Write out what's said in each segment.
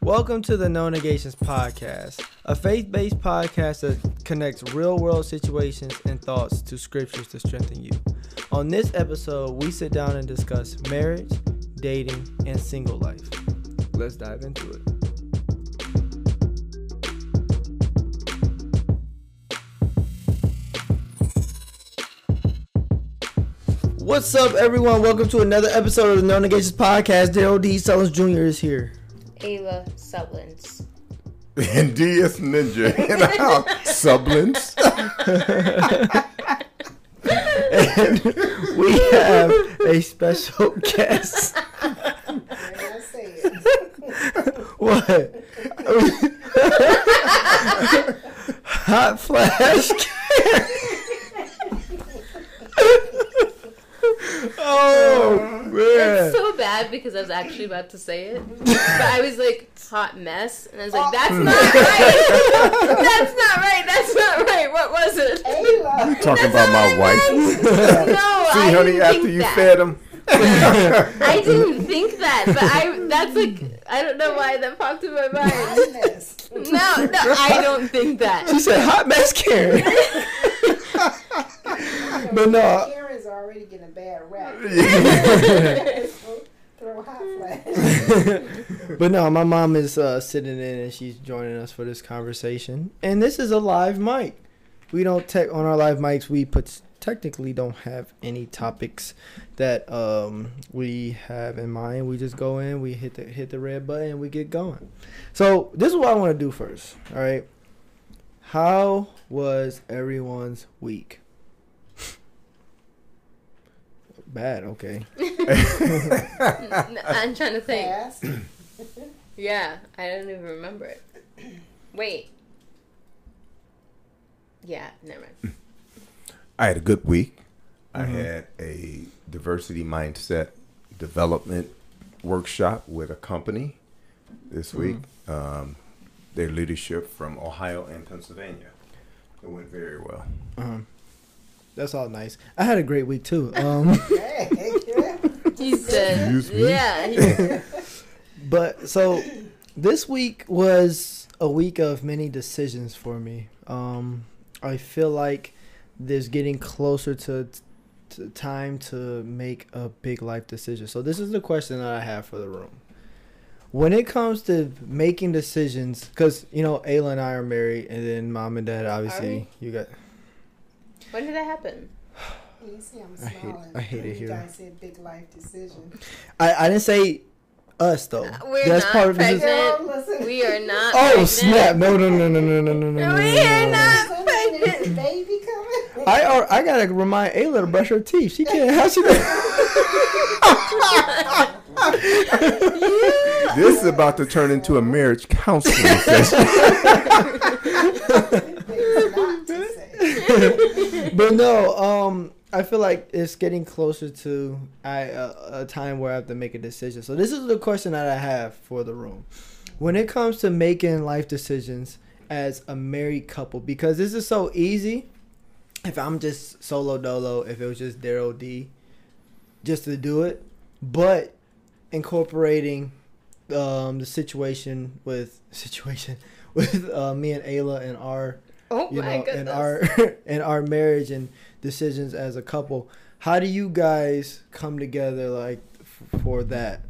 Welcome to the No Negations Podcast, a faith based podcast that connects real world situations and thoughts to scriptures to strengthen you. On this episode, we sit down and discuss marriage, dating, and single life. Let's dive into it. What's up, everyone? Welcome to another episode of the No Negations Podcast. Darrell D. Sullins Jr. is here. Ayla Sullins. and DS Ninja in the house. Sublins. and we have a special guest. what? Hot flash. oh. It's so bad because I was actually about to say it, but I was like hot mess, and I was like, "That's not right. That's not right. That's not right. What was it?" You talking about my wife? No, See, I honey, didn't after think you that. fed him. I didn't think that, but I that's like I don't know why that popped in my mind. No, no, I don't think that. She said hot mess Karen. but no, Karen's already getting a bad rap. Throw hot flash. but no, my mom is uh, sitting in and she's joining us for this conversation. And this is a live mic. We don't tech on our live mics. We put technically don't have any topics that um, we have in mind. We just go in, we hit the hit the red button, and we get going. So this is what I want to do first. All right. How was everyone's week? Bad. Okay. I'm trying to think. Fast. Yeah, I don't even remember it. Wait. Yeah, never mind. I had a good week. I Mm-hmm. had a diversity mindset development workshop with a company this Mm-hmm. week. Um, their leadership from Ohio and Pennsylvania. It went very well. That's all nice. I had a great week too. Um, Hey, yeah. He said, me? yeah. he- but so this week was a week of many decisions for me. Um, I feel like there's getting closer to, to time to make a big life decision. So this is the question that I have for the room. When it comes to making decisions, because you know Ayla and I are married, and then mom and dad obviously you got. when did that happen? You see, I'm I hate- smiling. I hate it You here. guys said big life decision. I I didn't say us though. We're That's not part of this. pregnant. Girl, listen. We are not. Oh pregnant. snap! No no no no no no no no. no, We no, are no. not Is pregnant. baby coming? I are, I gotta remind Ayla to brush her teeth. She can't. How she? This is about to turn into a marriage counseling session. Not to say. but no. Um, I feel like it's getting closer to I uh, a time where I have to make a decision. So this is the question that I have for the room. When it comes to making life decisions as a married couple, because this is so easy. If I'm just solo dolo, if it was just Darrell D, just to do it, but incorporating um, the situation with situation with uh, me and Ayla and our Oh you my know goodness. and our and our marriage and decisions as a couple. How do you guys come together like f- for that?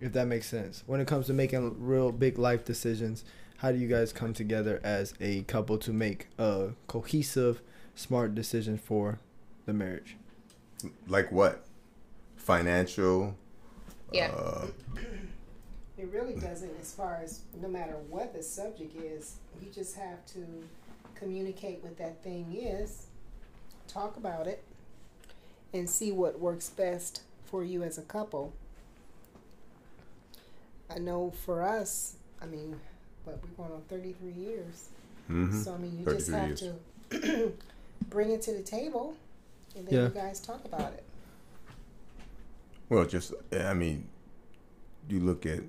If that makes sense. When it comes to making real big life decisions, how do you guys come together as a couple to make a cohesive, smart decision for the marriage? like what? Financial. yeah. Uh, It really doesn't, as far as no matter what the subject is, you just have to communicate what that thing is, talk about it, and see what works best for you as a couple. I know for us, I mean, but we're going on 33 years. mhm. So, I mean, you just have years. to bring it to the table and then Yeah. you guys talk about it. Well, just I mean, you look at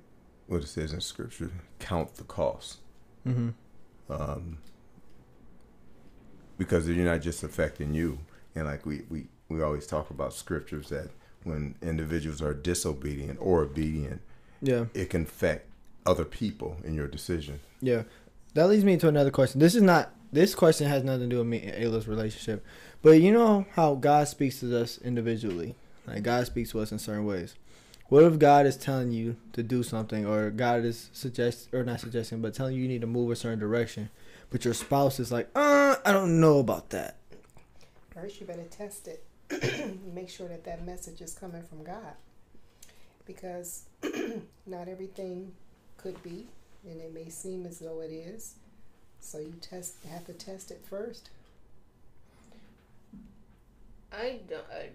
what it says in Scripture. Count the cost. Mm-hmm. um, because you're not just affecting you. And like we, we, we always talk about scriptures that when individuals are disobedient or obedient, Yeah. it can affect other people in your decision. Yeah, that leads me to another question. This is not. This question has nothing to do with me and Ayla's relationship, but you know how God speaks to us individually. Like God speaks to us in certain ways. What if God is telling you to do something, or God is suggest or not suggesting, but telling you you need to move a certain direction, but your spouse is like, uh, I don't know about that. First, you better test it. Make sure that that message is coming from God, because not everything could be, and it may seem as though it is. So you test have to test it first. I don't. I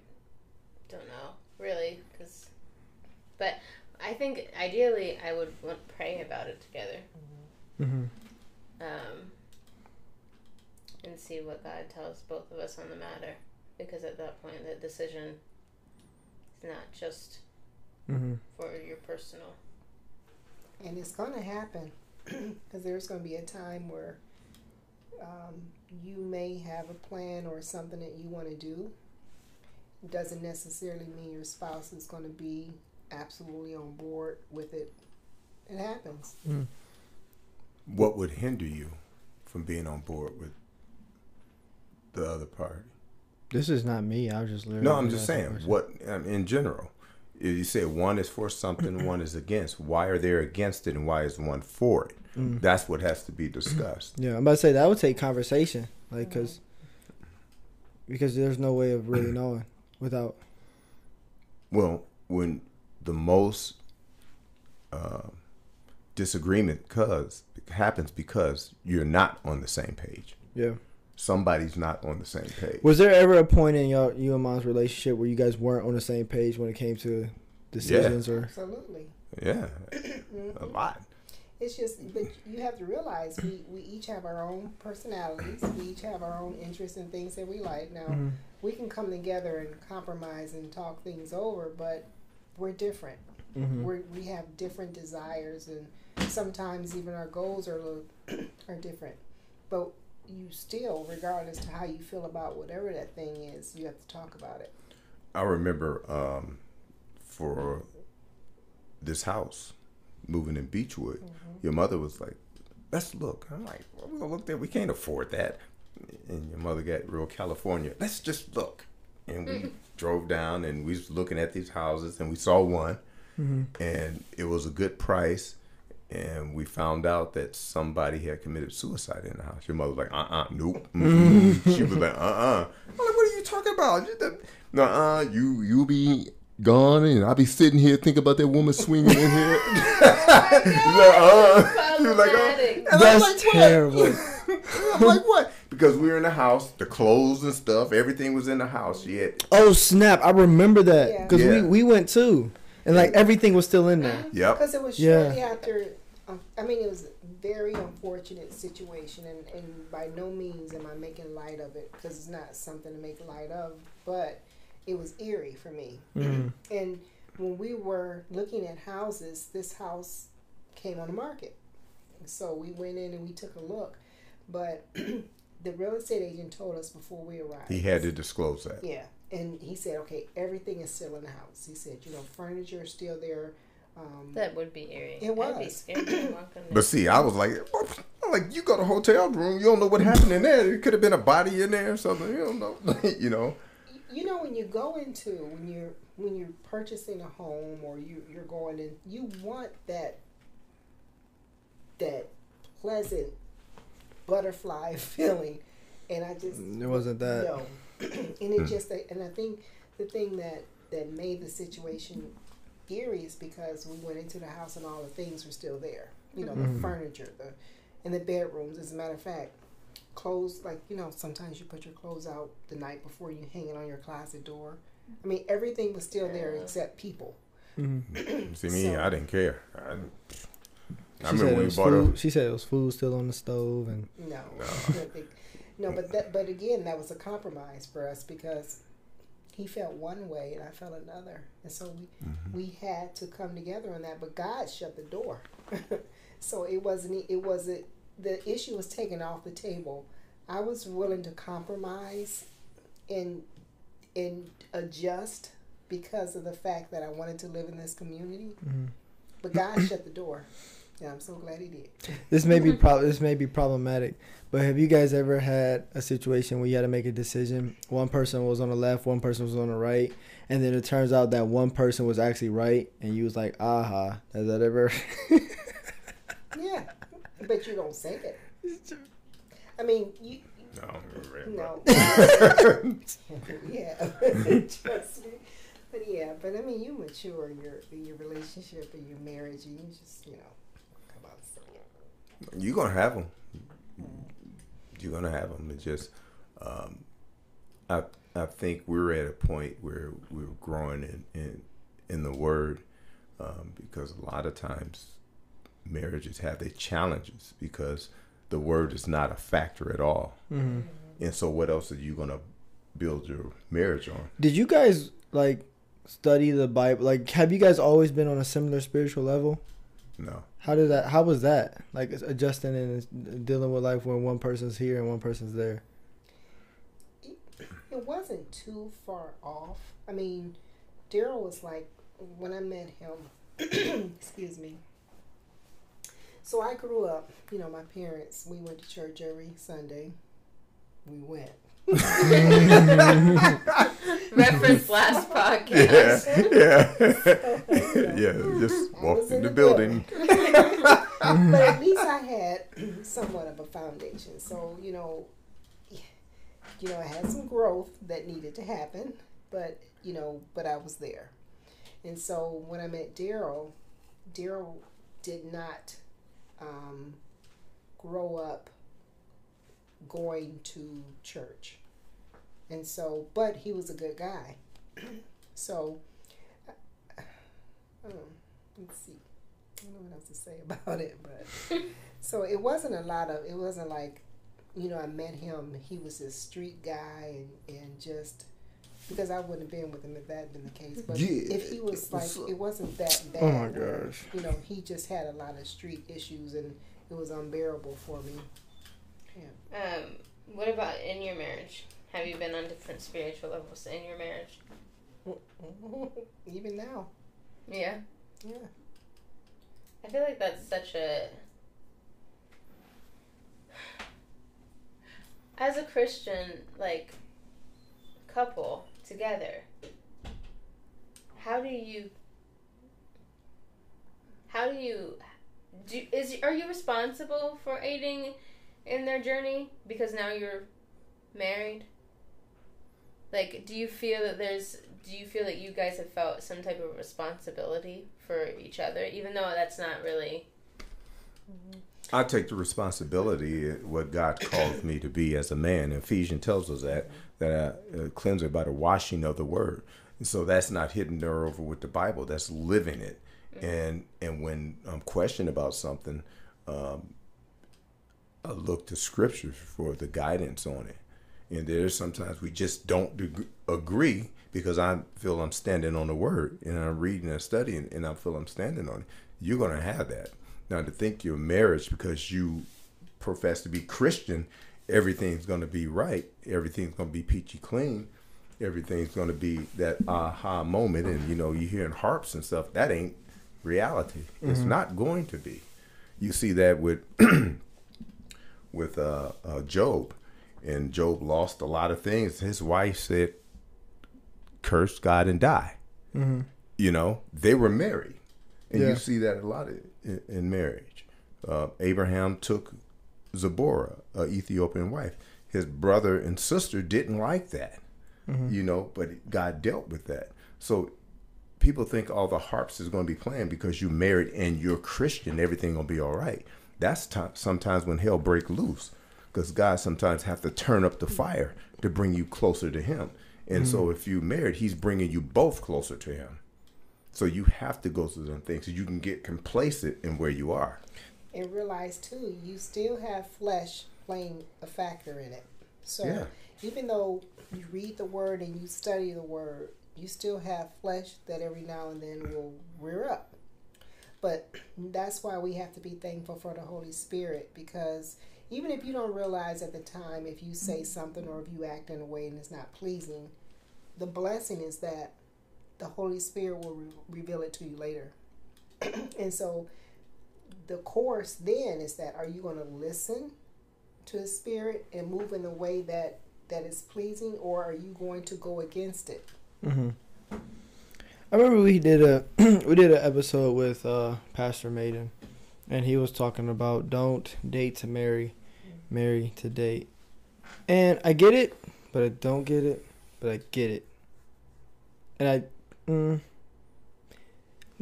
don't know really, because. But I think ideally I would want pray about it together. Mm-hmm. Um, and see what God tells both of us on the matter, because at that point the decision is not just Mm-hmm. for your personal. And it's going to happen because there's going to be a time where um, you may have a plan or something that you want to do. It doesn't necessarily mean your spouse is going to be absolutely on board with it. It happens. What would hinder you from being on board with the other party? This is not me. I was just literally. No, I'm just saying what um, in general. If you say one is for something, one is against. Why are they against it, and why is one for it? Mm. That's what has to be discussed. Yeah, I'm about to say that would take conversation, like, cause because there's no way of really knowing without. Well, when the most uh, disagreement cause happens because you're not on the same page. Yeah. Somebody's not on the same page. Was there ever a point in your you and mom's relationship where you guys weren't on the same page when it came to decisions or? Absolutely. Yeah, a Mhm. lot. It's just, but you have to realize we, we each have our own personalities. We each have our own interests and things that we like. Now, Mhm. we can come together and compromise and talk things over, but we're different. Mhm. We're, we have different desires, and sometimes even our goals are little, are different. But you still, regardless to how you feel about whatever that thing is, you have to talk about it. I remember um, for this house moving in Beechwood, your mother was like, "Let's look." I'm like, well, "We're gonna look there. We can't afford that." And your mother got real California. Let's just look. And we drove down and we was looking at these houses and we saw one, and it was a good price. And we found out that somebody had committed suicide in the house. Your mother was like, "Uh, uh nope." Mm-mm. she was like, "Uh, uh." I'm like, "What are you talking about?" No, uh, you you be gone and I'll be sitting here thinking about that woman swinging in here. uh, she was like, uh, Problematic. and That's like, what? terrible. I'm like, what? Because we were in the house, the clothes and stuff, everything was in the house. She had, Oh snap! I remember that Yeah. because Yeah. we we went too, and like everything was still in there. yep. Because it was Yeah. shortly after. Um, I mean, it was a very unfortunate situation, and, and by no means am I making light of it because it's not something to make light of. But it was eerie for me. Mhm. And when we were looking at houses, this house came on the market. So we went in and we took a look, but the real estate agent told us before we arrived. He had to disclose that. Yeah, and he said, okay, everything is still in the house. He said, you know, furniture is still there. Um, That would be eerie. It I'd be was. scared to walk in there. But see, I was like. I'm like, you got a hotel room, you don't know what happened in there. It could have been a body in there or something. You don't know, you know. you know when you go into when you're when you're purchasing a home or you you're going in you want that that pleasant butterfly feeling and i just It wasn't that. no and it just and i think the thing that that made the situation eerie is because we went into the house and all the things were still there. You know the furniture the and the bedrooms. As a matter of fact clothes like you know sometimes you put your clothes out the night before you hang it on your closet door. I mean everything was still there except people. Mhm. See me, So- I didn't care. I, I She remember said, when we was bought food, a. she said it was food still on the stove, and no. No, no but that but again that was a compromise for us because he felt one way and i felt another. And so we we had to come together on that but god shut the door. So it wasn't it wasn't the issue was taken off the table. I was willing to compromise and and adjust because of the fact that i wanted to live in this community. Mhm. but god shut the door And I'm so glad he did. This may be prob- this may be problematic, but have you guys ever had a situation where you had to make a decision? One person was on the left, one person was on the right, and then it turns out that one person was actually right, and you was like, "Aha!" Has that ever? Yeah, but you don't say it. I mean, you No, no. yeah, trust me. But yeah, but I mean, you mature in your in your relationship and your marriage, and you just you know come out and say it. You're gonna have them. You're gonna have them. It's just, um, I I think we're at a point where we're growing in in, in the word, um, because a lot of times marriages have their challenges because the word is not a factor at all. hmm And so, what else are you gonna build your marriage on? Did you guys like study the Bible? Like, have you guys always been on a similar spiritual level? No. How did that? How was that? Like adjusting and dealing with life when one person's here and one person's there. It wasn't too far off. I mean, Darrell was like when I met him. excuse me. So I grew up. You know, my parents. We went to church every Sunday. We went. Reference last podcast. Yeah. yeah. yeah. Just walked in in the the building. but at least I had somewhat of a foundation. So you know, you know, I had some growth that needed to happen, but you know, but I was there. And so when I met Darrell, Darrell did not um, grow up going to church, and so, but he was a good guy. so, um, let's see. I don't know what else to say about it, but so it wasn't a lot of. It wasn't like, you know, I met him. He was a street guy, and, and just because I wouldn't have been with him if that had been the case. But Yeah, if he was like, it wasn't that bad. Oh my gosh. You know, he just had a lot of street issues, and it was unbearable for me. Um, what about in your marriage? Have you been on different spiritual levels in your marriage? Even now, Yeah. yeah. I feel like that's such a. As a Christian, like, couple together, how do you. How do you. Do, is are you responsible for aiding in their journey because now you're married? Like, do you feel that there's do you feel that you guys have felt some type of responsibility for each other, even though that's not really? I take the responsibility what God calls me to be as a man. Ephesians tells us that that I uh, cleanse it by the washing of the word. So that's not hidden there over with the Bible. That's living it. And and when I'm questioned about something, um, I look to scripture for the guidance on it. And there's sometimes we just don't deg- agree because I feel I'm standing on the word and I'm reading and studying and I feel I'm standing on it. You're going to have that. Now, to think your marriage because you profess to be Christian, everything's going to be right, everything's going to be peachy clean, everything's going to be that aha moment. And, you know, you're hearing harps and stuff, that ain't reality. It's mm-hmm. not going to be. You see that with with uh, uh, Job, and Job lost a lot of things. His wife said, "Curse God and die." Mm-hmm. You know, they were married, and Yeah. you see that a lot in, in marriage. Uh, Abraham took Zipporah, a Ethiopian wife. His brother and sister didn't like that, you know, but God dealt with that. So people think all the harps is going to be playing because you married and you're Christian, everything gonna be all right. That's ti sometimes when hell break loose, because God sometimes have to turn up the mm. fire to bring you closer to Him. And so mm. if you married, He's bringing you both closer to Him. So you have to go through them things so you can get complacent in where you are. and realize too, you still have flesh playing a factor in it. So Yeah. even though you read the word and you study the word, you still have flesh that every now and then will rear up. But that's why we have to be thankful for the Holy Spirit because even if you don't realize at the time if you say something or if you act in a way and it's not pleasing, the blessing is that the Holy Spirit will re- reveal it to you later. and so the course then is that are you going to listen to the spirit and move in a way that that is pleasing or are you going to go against it? Hmm I remember we did a we did an episode with uh, Pastor Maiden, and he was talking about don't date to marry, marry to date, and I get it, but I don't get it, but I get it, and I. Mm,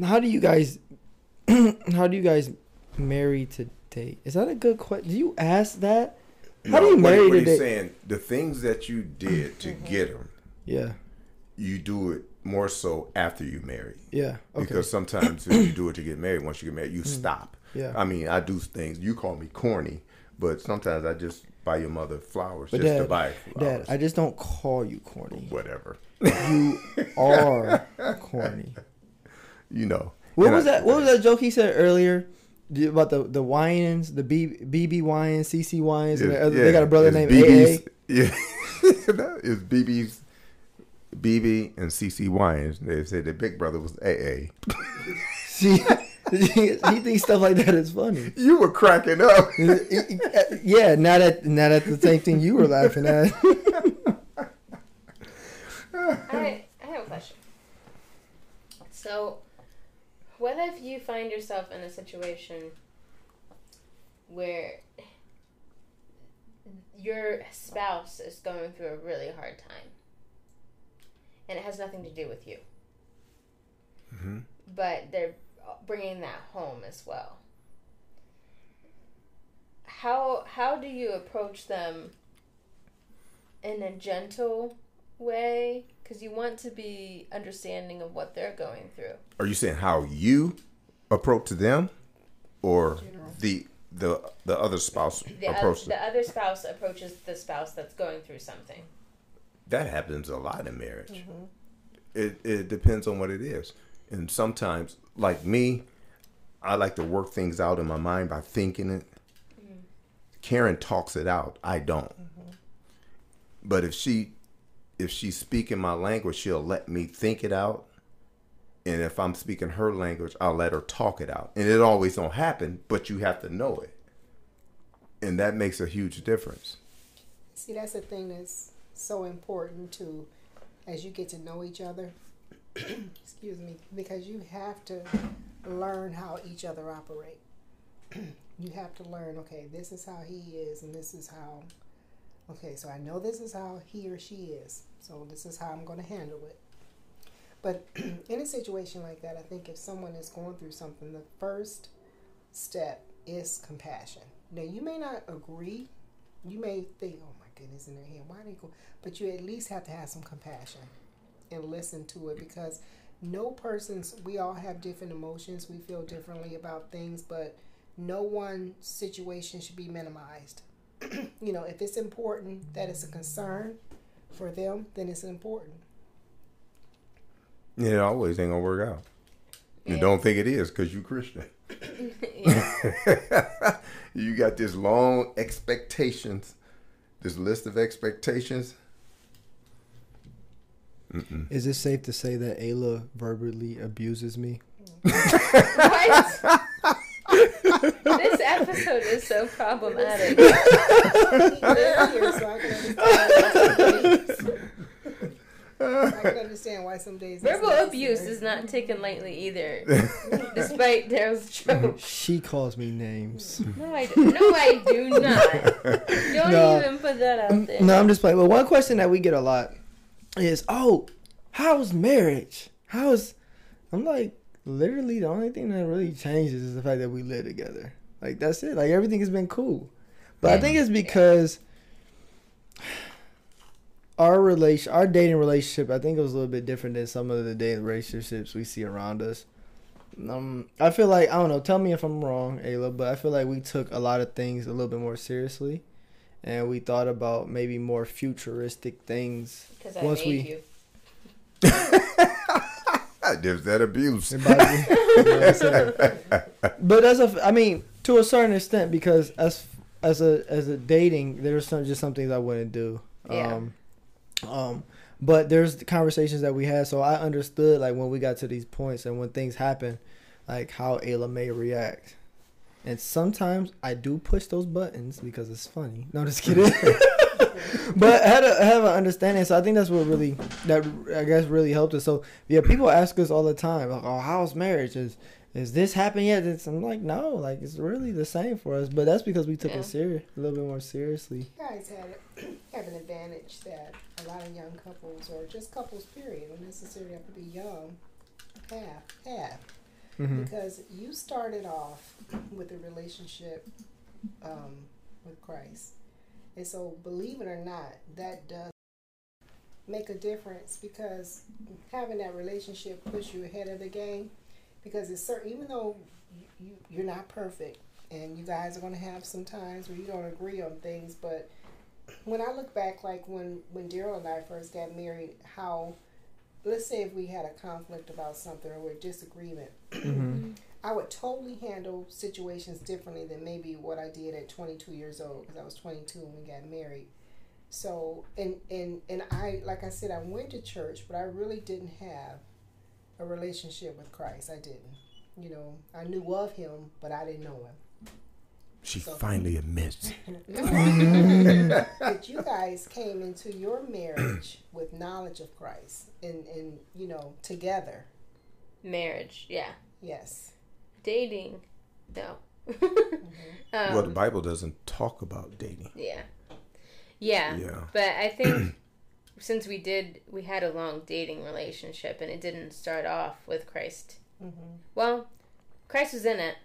how do you guys? how do you guys marry to date? Is that a good question? Do you ask that? How do you marry what to he's date? saying, the things that you did to get them, Yeah, you do it more so after you marry. yeah, okay. Because sometimes if you do it to get married, once you get married, you mm-hmm. stop. yeah. I mean, I do things. You call me corny, but sometimes I just buy your mother flowers But just to Dad, buy Dad. I just don't call you corny. Whatever. You are corny. You know. What was I- that? What was that joke he said earlier about the the Wayans, the B, BB Wayans, CC Wayans, and the other, they got a brother named BB's AA. Yeah, it's BB's BB and CC Wines. They said the big brother was AA. See, he thinks stuff like that is funny. You were cracking up. yeah, not at now that the same thing you were laughing at. I, I have a question. So, what if you find yourself in a situation where your spouse is going through a really hard time and it has nothing to do with you? Mhm. But they're bringing that home as well. How how do you approach them in a gentle way because you want to be understanding of what they're going through. Are you saying how you approach them, or the the the other spouse The, oth- approach the other spouse approaches the spouse that's going through something. That happens a lot in marriage. Mm-hmm. It it depends on what it is, and sometimes, like me, I like to work things out in my mind by thinking it. Karen talks it out. I don't. But if she if she's speaking my language, she'll let me think it out. And if I'm speaking her language, I'll let her talk it out. And it always don't happen, but you have to know it. And that makes a huge difference. See, that's the thing that's so important to, as you get to know each other. excuse me, because you have to learn how each other operate. you have to learn. Okay, this is how he is, and this is how. Okay, so I know this is how he or she is. So this is how I'm going to handle it. But in a situation like that, I think if someone is going through something, the first step is compassion. Now, you may not agree. You may think, oh my goodness, in their head, why they go? But you at least have to have some compassion and listen to it because no person's, we all have different emotions. We feel differently about things, but no one situation should be minimized. you know, if it's important that it's a concern for them, then it's important. It always ain't gonna work out. You Yeah. don't think it is because you Christian. you got this long expectations, this list of expectations. Mm-mm. Is it safe to say that Ayla verbally abuses me? What? this episode is so problematic. He lives here, so I can understand why some days- I can understand why some days. it's Verbal abuse is not taken lightly either, despite Darrell's joke. She calls me names. No, I do, no, I do not. Don't No. even put that out there. No, I'm just playing. But one question that we get a lot is, "Oh, how's marriage? How's?" I'm like, literally, the only thing that really changes is the fact that we live together. Like that's it. Like everything has been cool, but I think it's because our relation, our dating relationship, I think it was a little bit different than some of the dating relationships we see around us. Um, I feel like I don't know. Tell me if I'm wrong, Ayla, but I feel like we took a lot of things a little bit more seriously and we thought about maybe more futuristic things. Because I Once made we- you. There's that abuse. You know what I'm but as a, I mean, to a certain extent, because as as a as a dating, there's some just some things I wouldn't do. Yeah. Um, um, but there's the conversations that we had, so I understood like when we got to these points and when things happen, like how Ayla may react. And sometimes I do push those buttons because it's funny. No, just kidding. but I had a, have an understanding, so I think that's what really that I guess really helped us. So yeah, people ask us all the time, like, "Oh, how's marriage? Is is this happened yet?" It's, I'm like, no, like it's really the same for us. But that's because we took Yeah. it serious, a little bit more seriously. You guys had have an advantage that a lot of young couples or just couples period don't necessarily have to be young have have hmm because you started off with a relationship um, with Christ, and so believe it or not, that does make a difference because having that relationship puts you ahead of the game. Because it's certain, even though you, you you're not perfect, and you guys are going to have some times where you don't agree on things, but when I look back, like when when Darrell and I first got married, how let's say if we had a conflict about something or a disagreement, hmm I would totally handle situations differently than maybe what I did at 22 years old because I was 22 when we got married. So and and and I like I said I went to church, but I really didn't have a relationship with Christ. I didn't. You know, I knew of him, but I didn't know him. She So- finally admits. but you guys came into your marriage with knowledge of Christ and and you know together. Marriage, yeah. Yes. Dating, no. um, well, the Bible doesn't talk about dating. yeah. Yeah. Yeah. But I think since we did, we had a long dating relationship and it didn't start off with Christ. Mm-hmm. Well, Christ was in it.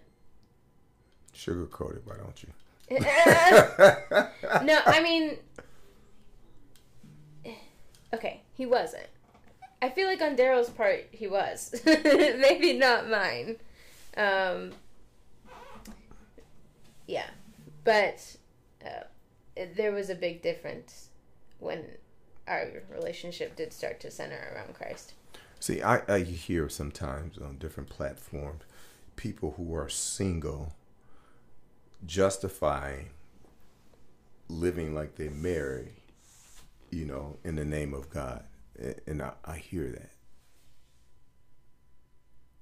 Sugar coated, why don't you? no, I mean, okay, he wasn't. I feel like on Darrell's part, he was. Maybe not mine. Um, yeah, but uh, there was a big difference when our relationship did start to center around Christ. See, I, I hear sometimes on different platforms people who are single justify living like they marry, you know, in the name of God. And I, I hear that.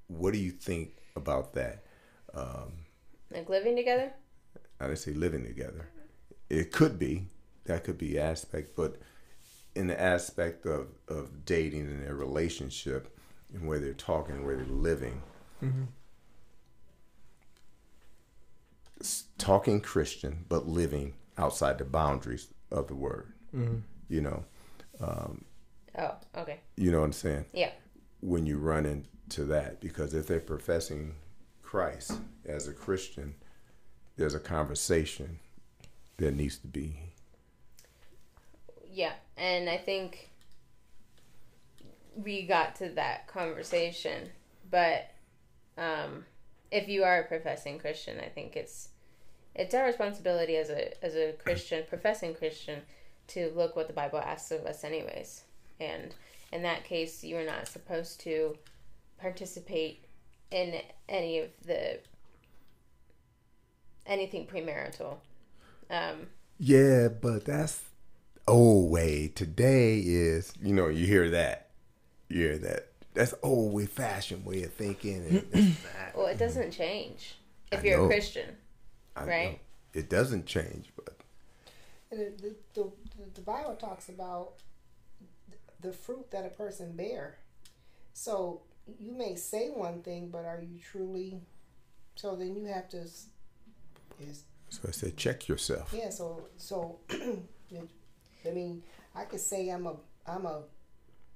What do you think about that? Um, Like living together? I didn't say living together. It could be that could be aspect, but in the aspect of, of dating and their relationship and where they're talking, where they're living, hmm talking Christian but living outside the boundaries of the word. hmm You know, um, Oh, okay. you know what I'm saying? Yeah. When you run into that, because if they're professing Christ as a Christian, there's a conversation that needs to be Yeah, and I think we got to that conversation, but um, if you are a professing Christian, I think it's it's our responsibility as a as a Christian, professing Christian, to look what the Bible asks of us, anyways. And in that case, you are not supposed to participate in any of the anything premarital. Um, Yeah, but that's old way. Today is, you know, you hear that. You hear that. That's old way fashioned way of thinking. And not- well, it doesn't change if I you're know. a Christian. I right. know. It doesn't change, but And the, the, the, the Bible talks about the fruit that a person bear. So you may say one thing, but are you truly? So then you have to. s- Is so I said, check yourself. yeah. So so. it- I mean, I could say I'm a I'm a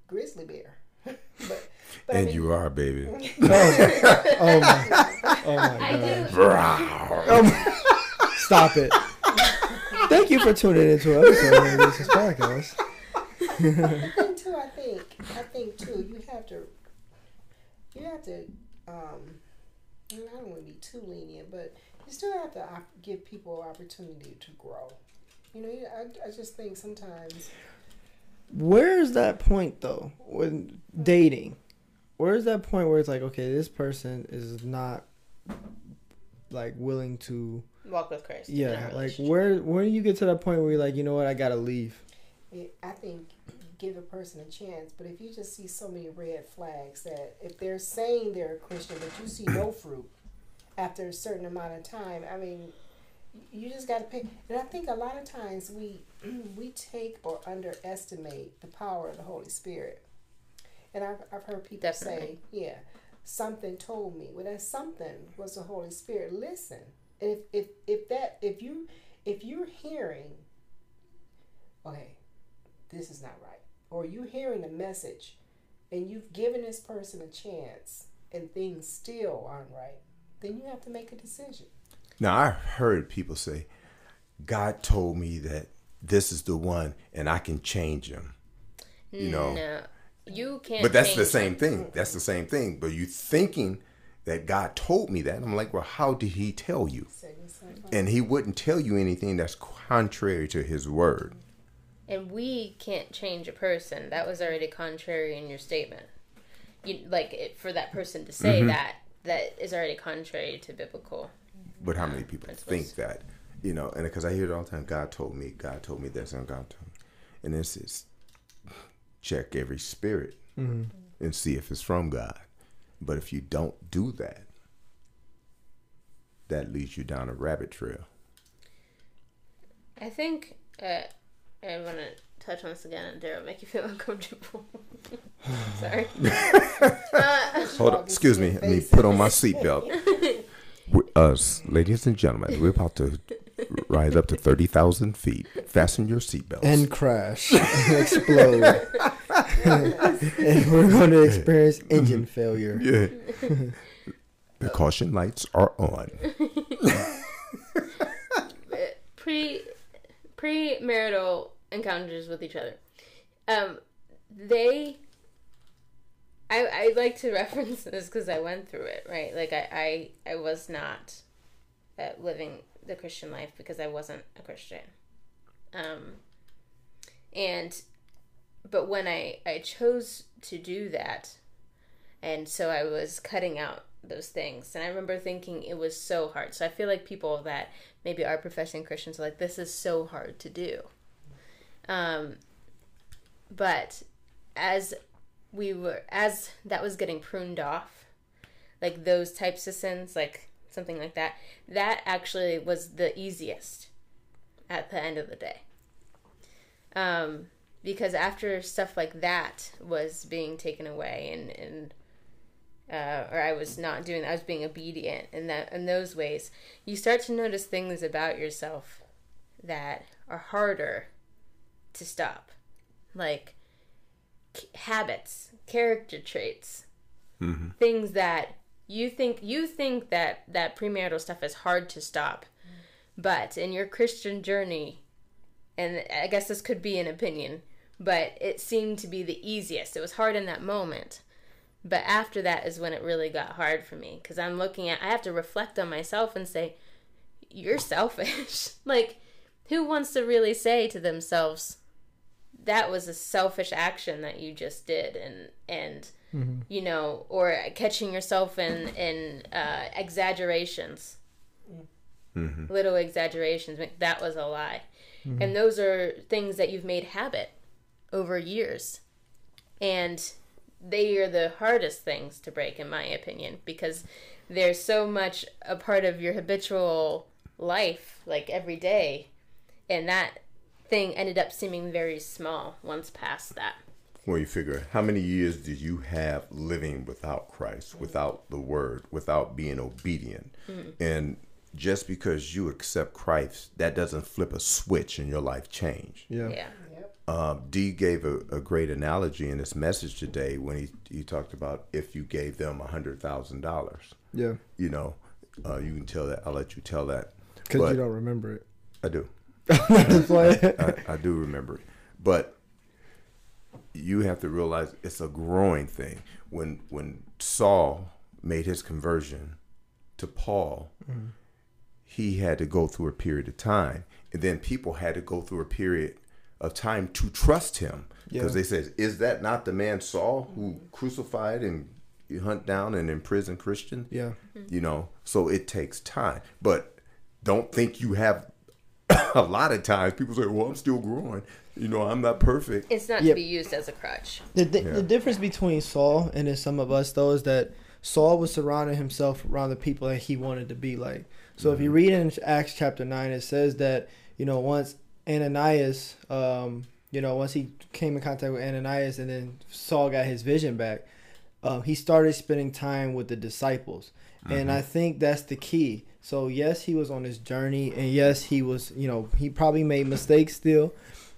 grizzly bear, but but I and mean, you are, baby. Oh my, oh my I god. do. Um, stop it. Thank you for tuning into an episode of this podcast. And too, I think I think too, you have to you have to um I don't want to be too lenient, but you still have to give people opportunity to grow. You know, you- I, I just think sometimes Where's that point though when dating? Where's that point where it's like, okay, this person is not like willing to Walk with Christ. yeah, like where where do you get to that point where you're like, you know what, I gotta leave? it, I think give a person a chance. But if you just see so many red flags that if they're saying they're a Christian but you see no fruit, after a certain amount of time. I mean, you just got to pay. And I think a lot of times we we take or underestimate the power of the Holy Spirit. And I've, I've heard people Definitely. say, yeah, something told me. Well, that something was the Holy Spirit. Listen, if if if that if you if you're hearing, okay, this is not right, or you're hearing a message, and you've given this person a chance, and things still aren't right, then you have to make a decision. Now I've heard people say, God told me that this is the one and I can change him. You know. no, you can't. But that's the same thing. That's the same thing. But you thinking that God told me that. I'm like, well, how did he tell you? Say the same thing. And he wouldn't tell you anything that's contrary to his word. And we can't change a person. That was already contrary in your statement. You like it, for that person to say Mm-hmm. that that is already contrary to biblical. But how many people Principles. think that? You know, and because I hear it all the time, God told me, God told me this, and God told me. And this is check every spirit and see if it's from God. But if you don't do that, that leads you down a rabbit trail. I think uh, I want to touch on this again, and Darrell, will make you feel uncomfortable. Sorry. uh, Hold on, excuse me. Let me put on my seatbelt. We- Us, ladies and gentlemen, we're about to rise up to 30,000 feet. Fasten your seatbelts. and crash, explode, and we're going to experience engine failure. yeah. the caution lights are on. pre premarital encounters with each other. Um, they. I, I like to reference this because I went through it, right? Like I, I, I was not uh, living the Christian life because I wasn't a Christian. Um, and, but when I, I chose to do that, and so I was cutting out those things, and I remember thinking it was so hard. So I feel like people that maybe are professing Christians are like, this is so hard to do. Um, but as we were as that was getting pruned off like those types of sins like something like that that actually was the easiest at the end of the day. Um because after stuff like that was being taken away and and uh, or I was not doing I was being obedient in that in those ways you start to notice things about yourself that are harder to stop. Like habits, character traits, mm-hmm. things that you think you think that that premarital stuff is hard to stop, but in your Christian journey, and I guess this could be an opinion, but it seemed to be the easiest. It was hard in that moment. But after that is when it really got hard for me because I'm looking at, I have to reflect on myself and say, you're selfish. like, who wants to really say to themselves, that was a selfish action that you just did and and mm-hmm. you know or catching yourself in in uh, exaggerations. Mm-hmm. Mm-hmm. Little exaggerations that was a lie. And those are things that you've made habit over years. And they are the hardest things to break in my opinion because they're so much a part of your habitual life like every day. And that thing ended up seeming very small once past that Well, you figure, how many years did you have living without Christ, without the Word, without being obedient? And just because you accept Christ, that doesn't flip a switch and your life change. Yeah. yeah Yep. Um, D gave a, a great analogy in his message today when he, he talked about if you gave them a hundred thousand dollars. Yeah. You know, uh, you can tell that. I'll let you tell that. Because you don't remember it. I do. Why- I, I do remember it. But you have to realize it's a growing thing. When when Saul made his conversion to Paul, he had to go through a period of time, and then people had to go through a period of time to trust him because Yeah. they said, "Is that not the man Saul who crucified and hunt down and imprisoned Christians?" yeah. you know so it takes time but don't think you have a lot of times people say well i'm still growing you know i'm not perfect it's not Yep. to be used as a crutch The, the, Yeah. the difference between Saul and then some of us though is that Saul was surrounding himself around the people that he wanted to be like. So if you read in Acts chapter nine, it says that you know once Ananias, um, you know once he came in contact with Ananias, and then Saul got his vision back, um, he started spending time with the disciples, and I think that's the key. So yes, he was on his journey, and yes, he was you know he probably made mistakes still,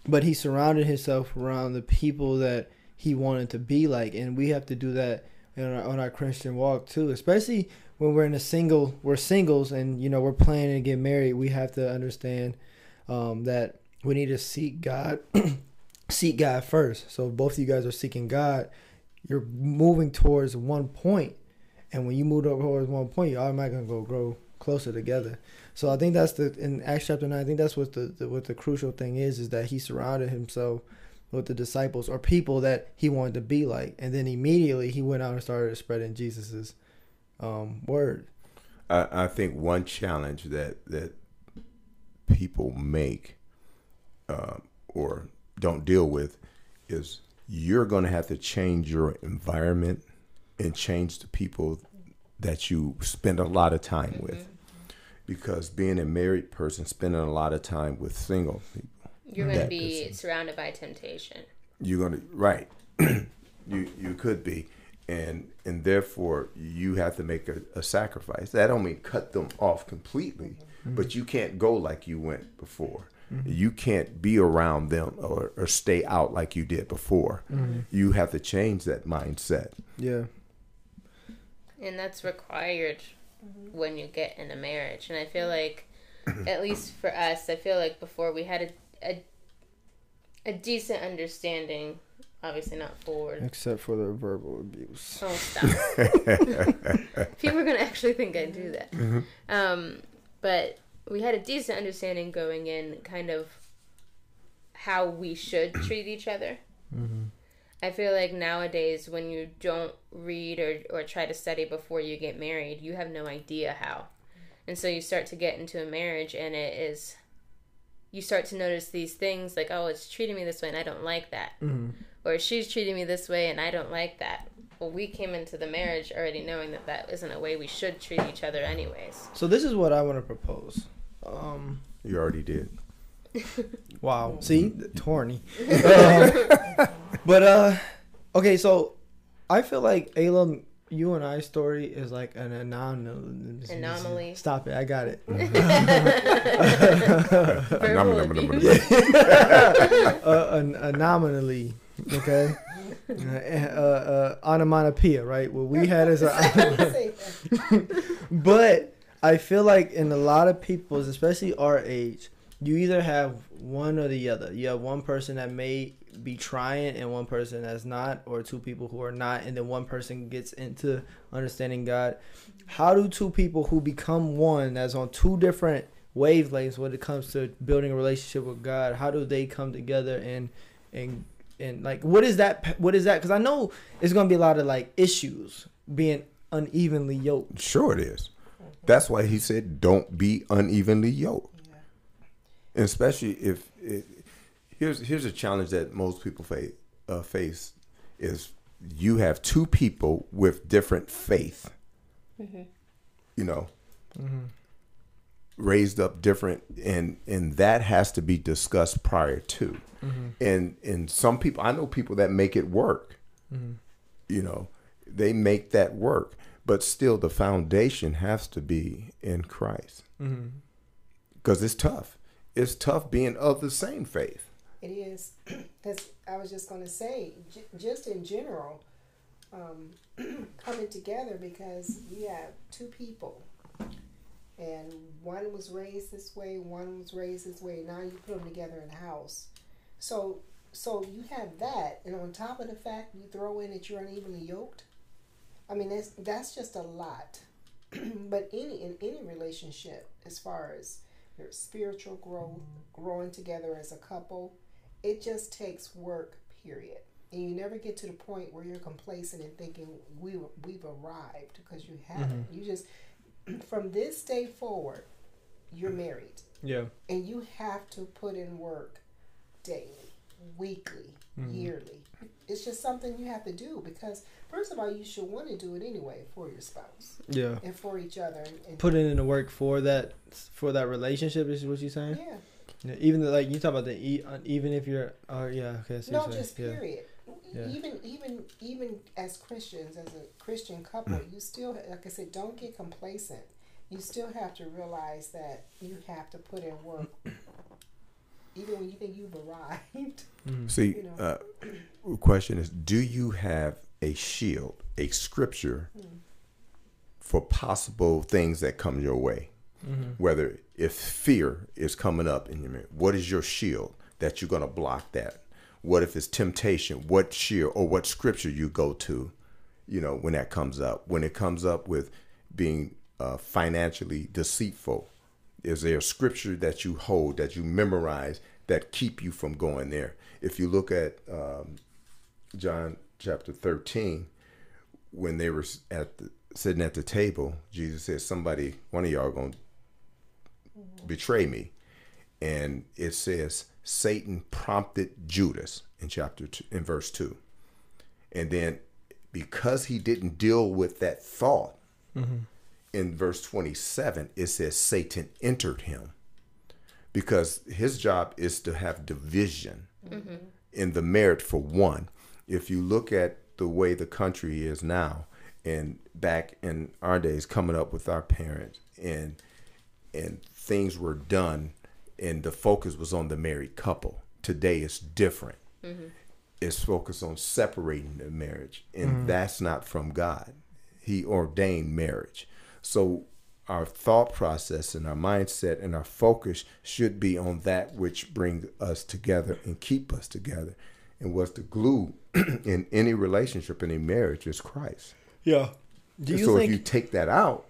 but he surrounded himself around the people that he wanted to be like, and we have to do that our, on our Christian walk too, especially when we're in a single, we're singles, and you know we're planning to get married. We have to understand um, that we need to seek God, seek God first. So both of you guys are seeking God, you're moving towards one point, and when you move towards one point, you're automatically gonna go grow closer together. So I think that's the in Acts chapter nine. I think that's what the, the what the crucial thing is is that he surrounded himself with the disciples or people that he wanted to be like, and then immediately he went out and started spreading Jesus's um, word. I, I think one challenge that that people make uh, or don't deal with is you're going to have to change your environment and change the people that you spend a lot of time with. Because being a married person, spending a lot of time with single people, You're going to be person. surrounded by temptation. you're gonna right. you you could be, and and therefore you have to make a, a sacrifice. That don't mean cut them off completely, mm-hmm. but you can't go like you went before. Mm-hmm. You can't be around them or, or stay out like you did before. Mm-hmm. You have to change that mindset. Yeah. and that's required Mm-hmm. when you get in a marriage. And i feel mm-hmm. like at least for us i feel like before we had a a, a decent understanding obviously not forward. Except for the verbal abuse. oh stop. People are gonna actually think i do that. Mm-hmm. Um but we had a decent understanding going in kind of how we should treat each other I feel like nowadays when you don't read or, or try to study before you get married, you have no idea how. And so you start to get into a marriage and it is you start to notice these things like, oh, it's treating me this way and I don't like that. Or she's treating me this way and I don't like that. Well, we came into the marriage already knowing that that isn't a way we should treat each other anyways. So this is what I want to propose. Um, You already did. wow. See, Torny. But uh, okay. So I feel like Ayla, you and I story is like an anomaly. Anomaly. Stop it! I got it. Verbal abuse. uh, an anomaly. Okay. Uh, uh, uh, onomatopoeia, right? What we had is a. Say that. But I feel like in a lot of people's, especially our age, you either have one or the other. You have one person that may be trying and one person that's not, or two people who are not, and then one person gets into understanding God. How do two people who become one that's on two different wavelengths when it comes to building a relationship with God, how do they come together and and and like what is that what is that because i know it's gonna be a lot of like issues being unevenly yoked Sure, it is. That's why he said, "Don't be unevenly yoked." And especially if it, here's here's a challenge that most people face uh, face is you have two people with different faith. Mm-hmm. You know, mm-hmm. raised up different, and and that has to be discussed prior to. Mm-hmm. And and some people, I know people that make it work. You know they make that work but still the foundation has to be in christ. Because it's tough it's tough being of the same faith It is. That's, I was just going to say, j- just in general, um, coming together because you have two people, and one was raised this way, one was raised this way. Now you put them together in house, so so you have that, and on top of the fact you throw in that you're unevenly yoked. I mean, that's that's just a lot. but any in any relationship, as far as your spiritual growth, growing together as a couple, it just takes work. Period. And you never get to the point where you're complacent and thinking we we've arrived because you haven't. Mm-hmm. You just from this day forward, you're married yeah and you have to put in work daily. Weekly, Mhm. yearly. It's just something you have to do because, first of all, you should want to do it anyway for your spouse Yeah. and for each other. And, Put it in the work for that for that relationship is what you're saying. yeah, Yeah, even the, like you talk about the e- uh, even if you're oh yeah okay see no, just saying. period. Yeah. Even even even as Christians, as a Christian couple, you still, like I said, don't get complacent. You still have to realize that you have to put in work, even when you think you've arrived. Mhm. See, You know. uh, question is, do you have a shield, a scripture Mm. for possible things that come your way? Mhm. Whether if fear is coming up in your mind, what is your shield that you're going to block that? What if it's temptation? What shield or what scripture you go to, you know, when that comes up? When it comes up with being uh, financially deceitful, is there a scripture that you hold that you memorize that keep you from going there? If you look at um, John chapter 13, when they were at the, sitting at the table, Jesus said, "Somebody, one of y'all, going to betray me," and it says Satan prompted Judas in chapter two, in verse two, and then because he didn't deal with that thought in verse 27 it says satan entered him because his job is to have division mm-hmm. in the merit for one. If you look at the way the country is now and back in our days coming up with our parents and and things were done and the focus was on the married couple today it's different. Mm-hmm. It's focused on separating the marriage and mm. that's not from god. He ordained marriage so our thought process and our mindset and our focus should be on that which brings us together and keep us together. And what's the glue in any relationship any marriage is christ. Yeah. Do you so think if you take that out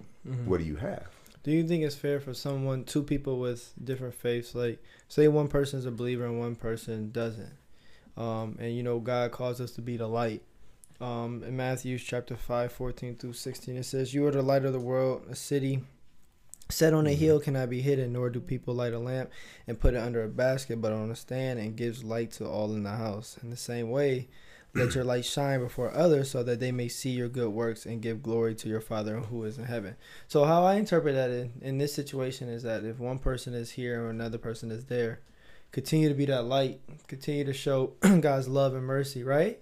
what do you have? Do you think it's fair for someone, two people with different faiths, like say one person's a believer and one person doesn't, um, and you know God calls us to be the light. Um, in Matthew chapter 5, 14 through sixteen, it says, "You are the light of the world. A city set on a hill cannot be hidden, nor do people light a lamp and put it under a basket, but on a stand, and gives light to all in the house. In the same way." Let your light shine before others so that they may see your good works and give glory to your Father who is in heaven. So how I interpret that in, in this situation is that if one person is here or another person is there, continue to be that light, continue to show God's love and mercy, right?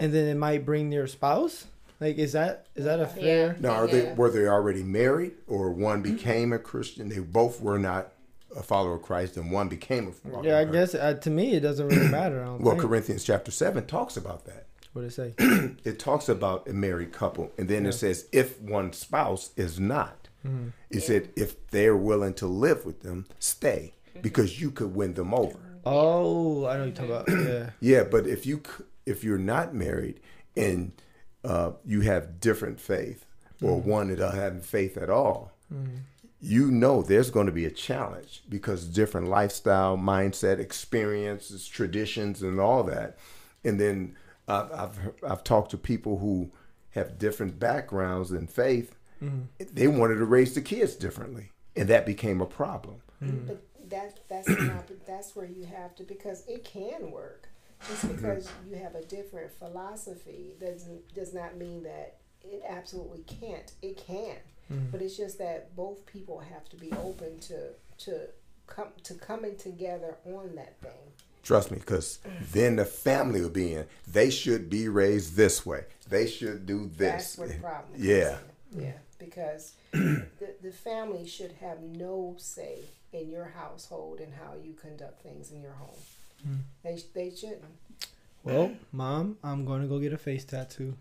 And then it might bring your spouse. Like is that is that a fair? now are they were they already married or one became a christian they both were not a follower of christ and one became a follower Yeah, I of guess uh, to me it doesn't really matter. I don't well think. corinthians chapter 7 talks about that What does it say? it talks about a married couple and then Yeah. it says if one spouse is not Mhm. it said if they're willing to live with them stay because you could win them over Oh, I know you talk about. Yeah. yeah but if you c- if you're not married and uh, you have different faith or mm. one that don't have faith at all mm. you know there's going to be a challenge because different lifestyle mindset experiences traditions and all that. And then uh, I've, I've, I've talked to people who have different backgrounds in faith. Mm. They wanted to raise the kids differently and that became a problem. But that that's not, that's where you have to because it can work. Just mm-hmm. because you have a different philosophy doesn't does not mean that it absolutely can't. It can, mm-hmm. but it's just that both people have to be open to to come to coming together on that thing. Trust me, because mm. then the family will be in. They should be raised this way. They should do this. That's where the problem comes Yeah. Yeah, because the, the family should have no say in your household and how you conduct things in your home. They, they shouldn't. Well, mom, I'm going to go get a face tattoo.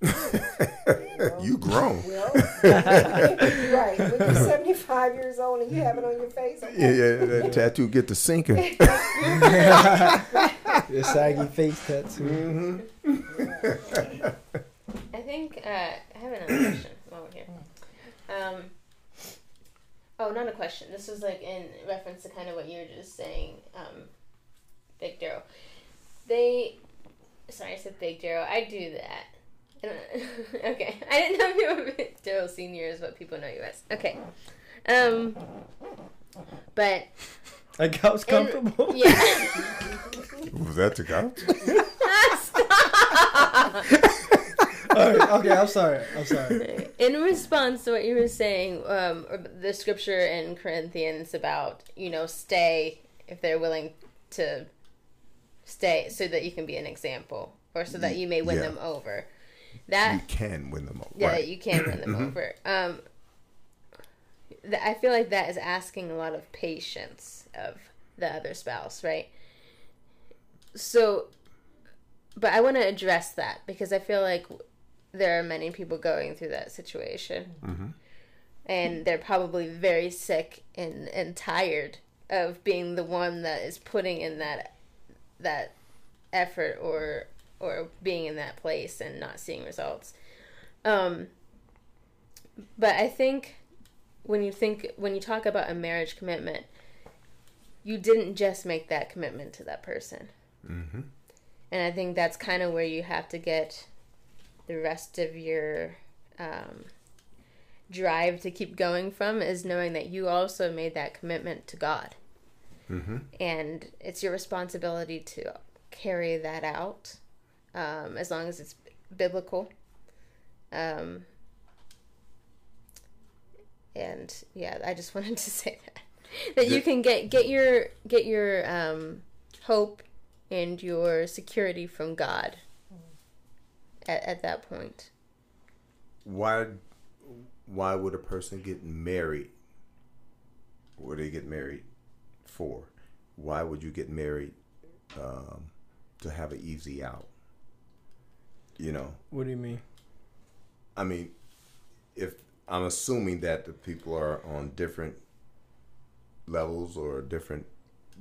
Well, You grown. Well, right. When you're 75 years old and you have it on your face, okay. Yeah, yeah, that tattoo get to sinking. The saggy face tattoo. I think uh, I have another question while we're here. Um, oh, not a question. This was like in reference to kind of what you were just saying, um, Big Darrell. They, sorry, I said Big Darrell. I do that. I okay, I didn't know if Big Darrell Senior is what people know you as. Okay, um, but A couch comfortable? Yeah. Was that the couch? All right, okay, I'm sorry. I'm sorry. in response to what you were saying, um, the scripture in Corinthians about you know stay if they're willing to stay, so that you can be an example, or so that you may win Yeah. them over. That you can win them over. yeah, right. you can win them over. Um, th- I feel like that is asking a lot of patience of the other spouse, right? So, but I want to address that because I feel like there are many people going through that situation, Mhm. and they're probably very sick and and tired of being the one that is putting in that that effort or or being in that place and not seeing results. Um, but I think when you think when you talk about a marriage commitment, you didn't just make that commitment to that person. Mhm. And I think that's kind of where you have to get the rest of your um, drive to keep going from is knowing that you also made that commitment to God. Mhm. And it's your responsibility to carry that out um, as long as it's biblical. Um, and yeah, I just wanted to say that that you can get get your get your um, hope and your security from God at, at that point. Why? Why would a person get married? Do they get married for? Why would you get married um, to have an easy out? You know, What do you mean? I mean, if I'm assuming that the people are on different levels or different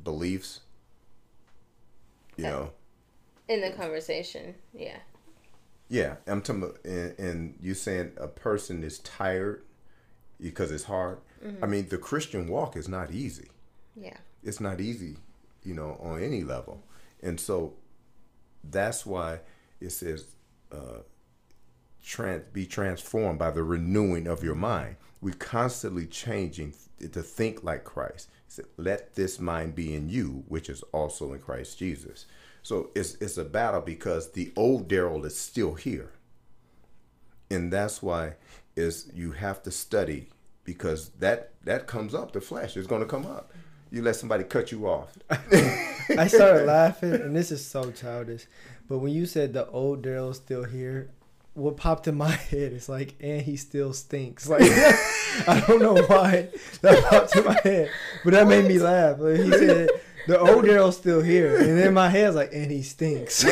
beliefs, you Uh, know, In the conversation, yeah. yeah, I'm talking about, and, and you saying a person is tired because it's hard. I mean, the Christian walk is not easy. Yeah. It's not easy, you know, on any level, and so that's why it says uh, trans be transformed by the renewing of your mind. We're constantly changing to think like Christ. Said, Let this mind be in you, which is also in Christ Jesus. So it's it's a battle because the old Darrell is still here, and that's why is you have to study because that that comes up. The flesh is going to come up. You let somebody cut you off. I started laughing, and this is so childish. But when you said the old Darrell's still here, what popped in my head is like, and he still stinks. Like, I don't know why that popped in my head, but that made me laugh. Like, he said the old Darrell's still here, and in my head, it's like, and he stinks.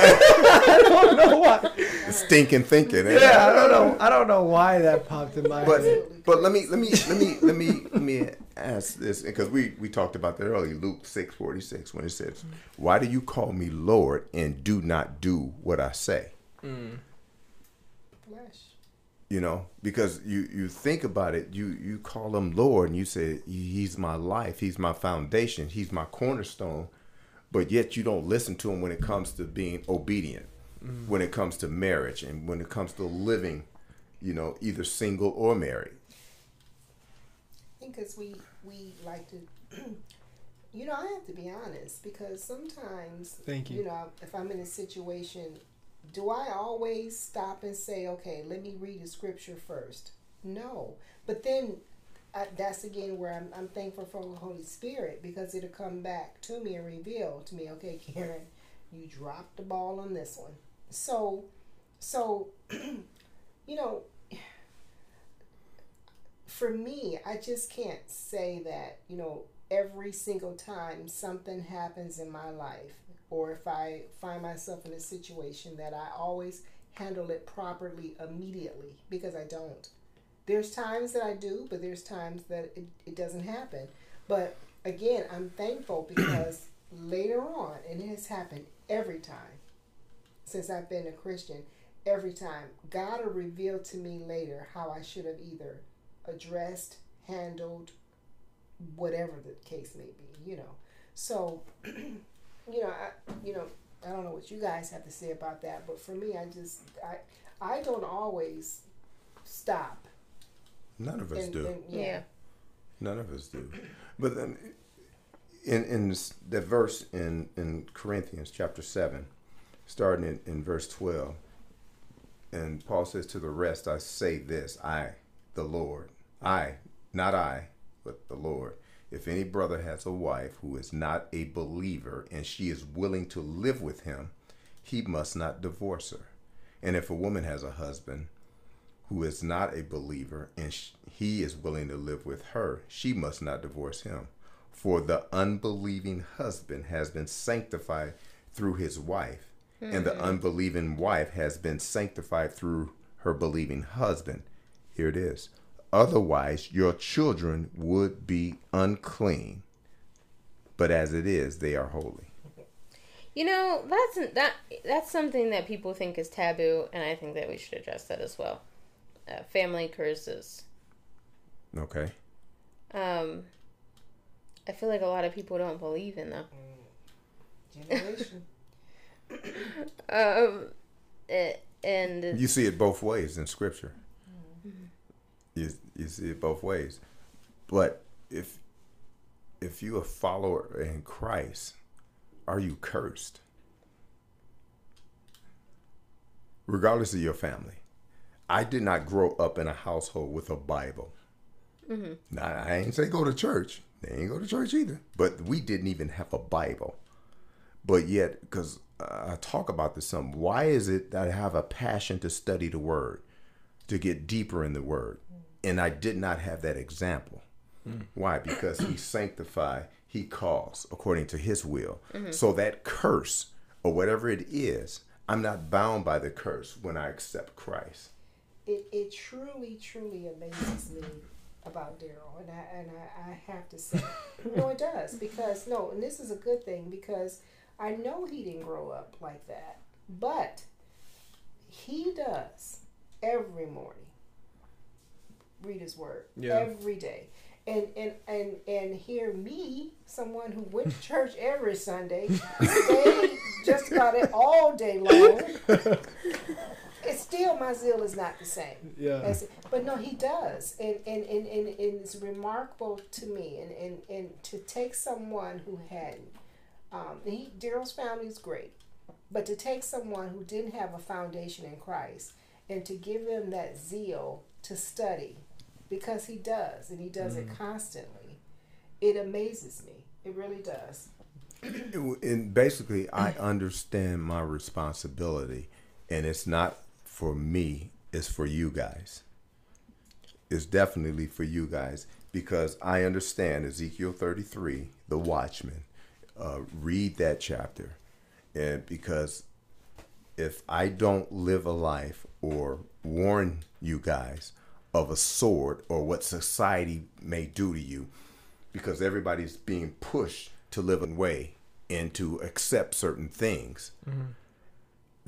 I don't know why. Stinking thinking. Yeah, I don't know. I don't know why that popped in my But head. but let me let me let me let me let me ask this because we we talked about that earlier. Luke six forty six when it says, "Why do you call me Lord and do not do what I say?" Mm. Flesh. You know, because you you think about it, you you call him Lord and you say he's my life, he's my foundation, he's my cornerstone, but yet you don't listen to him when it comes to being obedient, mm. when it comes to marriage, and when it comes to living, you know, either single or married. I think because we we like to, you know, I have to be honest because sometimes, Thank you. You know, if I'm in a situation, do I always stop and say, okay, let me read the scripture first? No, but then I, that's again where I'm, I'm thankful for the Holy Spirit because it'll come back to me and reveal to me, okay, Karen, you dropped the ball on this one. So, so, you know, for me, I just can't say that, you know, every single time something happens in my life, or if I find myself in a situation, that I always handle it properly immediately because I don't. There's times that I do, but there's times that it, it doesn't happen. But again, I'm thankful because later on, and it has happened every time since I've been a Christian, every time, God will reveal to me later how I should have either addressed, handled, whatever the case may be, you know. So, you know, I, you know, I don't know what you guys have to say about that, but for me, I just, I, I don't always stop. None of us And, do. and, Yeah. yeah. None of us do. But then in in this, the verse in in Corinthians chapter seven, starting in, in verse twelve, and Paul says, "To the rest I say this: I, the Lord, I, not I, but the Lord. If any brother has a wife who is not a believer and she is willing to live with him, he must not divorce her. And if a woman has a husband who is not a believer and sh- he is willing to live with her, she must not divorce him." For the unbelieving husband has been sanctified through his wife, and the unbelieving wife has been sanctified through her believing husband. Here it is. Otherwise, your children would be unclean, but as it is, they are holy. You know, that's that that's something that people think is taboo, and I think that we should address that as well. Uh, family curses. Okay. Um, I feel like a lot of people don't believe in them. Generation. Um, eh, and You see it both ways in Scripture. You, you see it both ways, but if if you a follower in Christ, are you cursed? Regardless of your family, I did not grow up in a household with a Bible. Mm-hmm. Now I ain't say go to church. They ain't go to church either. But we didn't even have a Bible. But yet, because I talk about this some, why is it that I have a passion to study the Word, to get deeper in the Word, and I did not have that example? Hmm. Why? Because He sanctify, He calls according to His will. Mm-hmm. So that curse or whatever it is, I'm not bound by the curse when I accept Christ. It, it truly, truly amazes me about Darrell, and I and I, I have to say, no, it does because no, and this is a good thing because I know he didn't grow up like that, but he does every morning read his word Yeah. every day. And, and, and, and hear me, someone who went to church every Sunday, stay just about it all day long. It's still my zeal is not the same. Yeah. As, but no, he does, and and, and, and, and it's remarkable to me, and, and, and to take someone who had, um, he Darrell's family is great, but to take someone who didn't have a foundation in Christ and to give them that zeal to study, because he does, and he does it constantly, it amazes me. It really does. and basically i understand my responsibility and it's not for me it's for you guys. It's definitely for you guys because i understand ezekiel 33 the watchman. Uh, read that chapter. And because if i don't live a life or warn you guys of a sword or what society may do to you because everybody's being pushed to live a way and to accept certain things.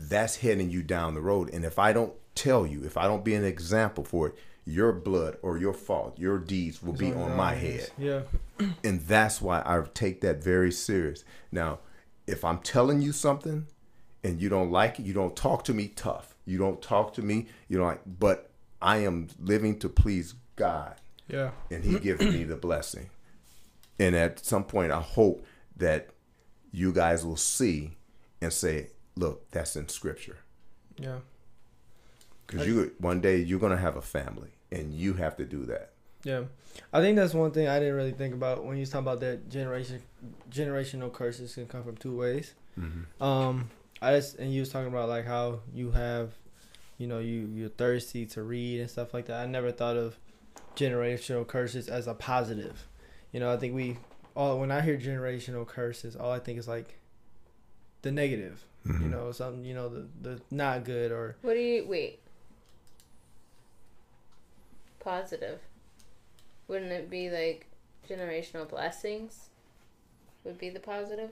That's heading you down the road. And if I don't tell you, if I don't be an example for it, your blood or your fault, your deeds will be on my head. Yeah. And that's why I take that very serious. Now, if I'm telling you something and you don't like it, you don't talk to me tough. You don't talk to me, you don't like, but I am living to please God Yeah. and he gives me the blessing. And at some point, I hope that you guys will see and say, "Look, that's in Scripture." Yeah. Because you one day you're gonna have a family, and you have to do that. Yeah, I think that's one thing I didn't really think about when you was talking about that generation, generational curses can come from two ways. Um, I just and you was talking about like how you have, you know, you you're thirsty to read and stuff like that. I never thought of generational curses as a positive. You know, I think we all when I hear generational curses, all I think is like the negative. You know, something you know the the not good or what do you wait? Positive. Wouldn't it be like generational blessings? Would be the positive.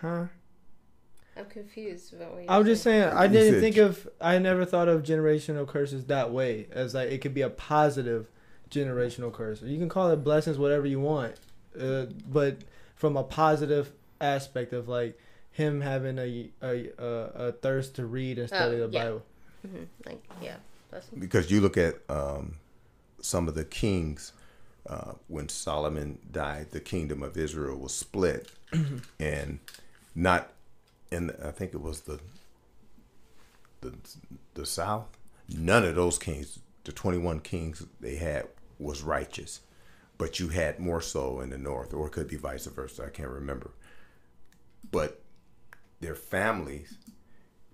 huh. I'm confused about what you're I was just saying I didn't said think of I never thought of generational curses that way as like it could be a positive generational curse. You can call it blessings whatever you want. Uh, but from a positive aspect of like him having a a, a, a thirst to read and study Oh, the yeah. Bible. hmm Like yeah. Because you look at um, some of the kings uh, when Solomon died, the kingdom of Israel was split, and not in I think it was the the the south. None of those kings, the twenty one kings they had, was righteous, but you had more so in the north, or it could be vice versa. I can't remember, but their families,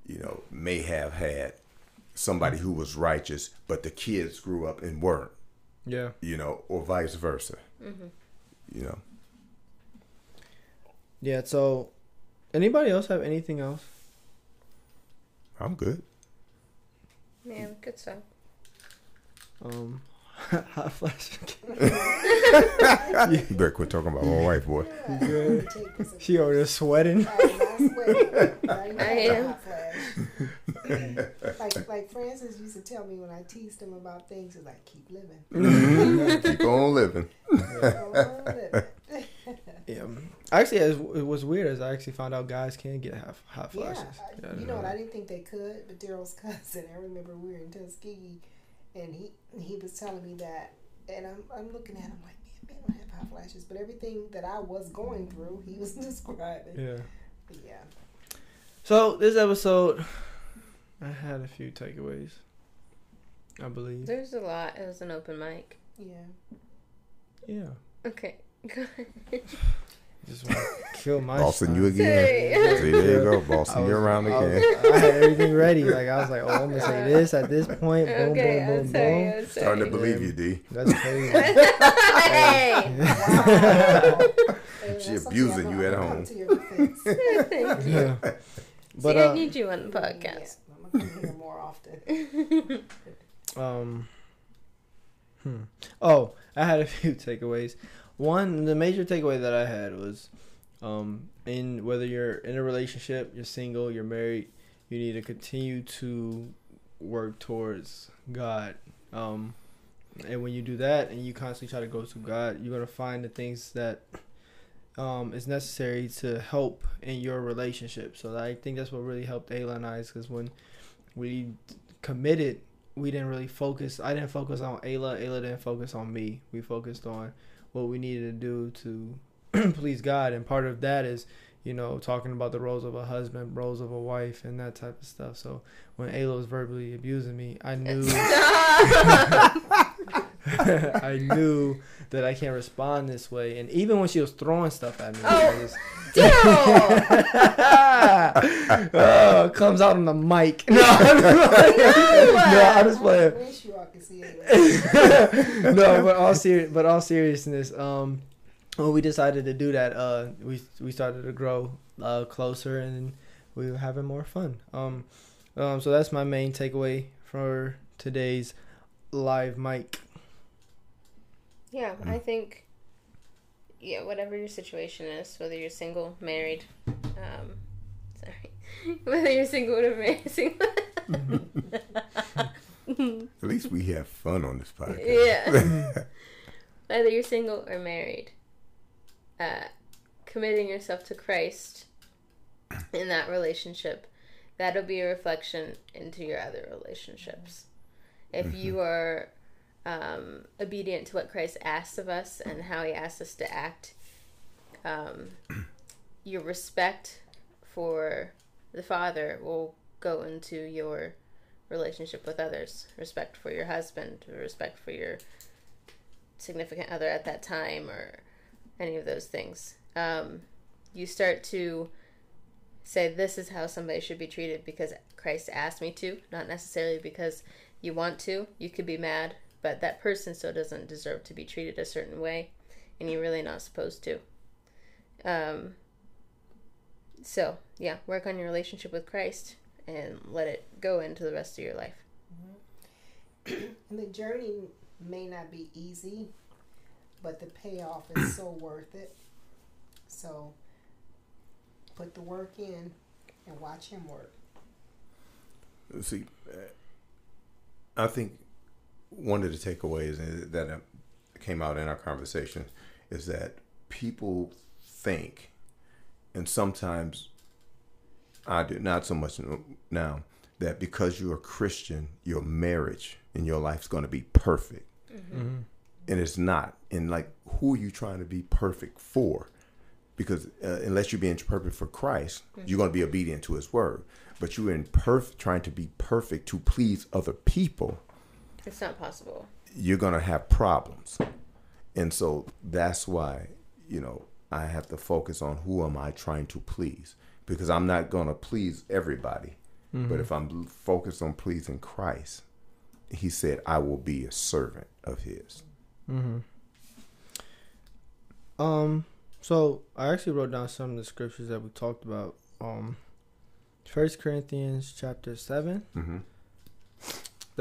you know, may have had somebody who was righteous, but the kids grew up and weren't Yeah. you know, or vice versa. You know, Yeah. So, anybody else have anything else? I'm good. Yeah, good stuff. Um, hot flash. You better quit talking about my wife, boy. Yeah, good? take this- she over there sweating. Not sweating. Now you I am. like like Francis used to tell me when I teased him about things, he's like, "Keep mm-hmm. living." Keep on living. Living. Yeah. Actually, it was, it was weird as I actually found out guys can get hot, hot Yeah, flashes. I, Yeah, I you didn't know what? I didn't think they could, but Darrell's cousin, I remember we were in Tuskegee, and he he was telling me that, and I'm I'm looking at him like, man, man, don't have hot flashes, but everything that I was going through, he was describing. Yeah. But yeah. So this episode, I had a few takeaways. I believe. There's a lot. It was an open mic. Yeah. Yeah. Okay. Go ahead. Just want to kill my. Bossing you again. Sorry. See, there you go. Boston. Bossing you're around I was- again. I had everything ready. Like I was like, oh, I'm gonna say this at this point. Boom, okay, boom, I'm boom, sorry. boom. I'm Starting to sorry. believe you, D. That's crazy. hey! Hey, She that's abusing something you I'm at gonna home. come to your defense. Thank you. yeah. But See, I uh, need you on the podcast. Yeah, I'm gonna come here more often. Um. Hmm. Oh, I had a few takeaways. One, the major takeaway that I had was, um, in whether you're in a relationship, you're single, you're married, you need to continue to work towards God. Um, and when you do that, and you constantly try to go to God, you're gonna find the things that um, is necessary to help in your relationship. So I think that's what really helped Ayla and I, because when we committed we didn't really focus. I didn't focus on Ayla. Ayla didn't focus on me. We focused on what we needed to do to please God, and part of that is, you know, talking about the roles of a husband, roles of a wife, and that type of stuff. So when Ayla was verbally abusing me, I knew I knew that I can't respond this way. And even when she was throwing stuff at me, Oh. just, oh, it comes out on the mic. No, I'm just playing. no, I'm just playing. I wish you all could see it. no, but all serious, but all seriousness, um, when we decided to do that, uh, we we started to grow uh closer and we were having more fun. Um, um, so that's my main takeaway for today's live mic. Yeah, I think, yeah, whatever your situation is, whether you're single, married, um, sorry, whether you're single or married, single. At least we have fun on this podcast. yeah. whether you're single or married, uh, committing yourself to Christ in that relationship, that'll be a reflection into your other relationships. If you are um, obedient to what Christ asks of us and how He asks us to act, um, your respect for the Father will go into your relationship with others. Respect for your husband, respect for your significant other at that time, or any of those things. Um, you start to say, This is how somebody should be treated because Christ asked me to, not necessarily because you want to. You could be mad, but that person still doesn't deserve to be treated a certain way, and you're really not supposed to. Um, so, yeah, work on your relationship with Christ and let it go into the rest of your life. And the journey may not be easy, but the payoff is so worth it. So put the work in and watch him work. See, I think one of the takeaways that came out in our conversation is that people think, and sometimes I do not so much now, that because you're a Christian, your marriage and your life's going to be perfect. Mm-hmm. and it's not. And like, who are you trying to be perfect for? Because uh, unless you're being perfect for Christ, you're going to be obedient to His word. But you're in perf- trying to be perfect to please other people. It's not possible. You're going to have problems, and so that's why you know I have to focus on who am I trying to please because I'm not going to please everybody. But if I'm focused on pleasing Christ, He said, "I will be a servant of His." Mm-hmm. Um, so I actually wrote down some of the scriptures that we talked about. Um, First Corinthians chapter seven. Mm-hmm.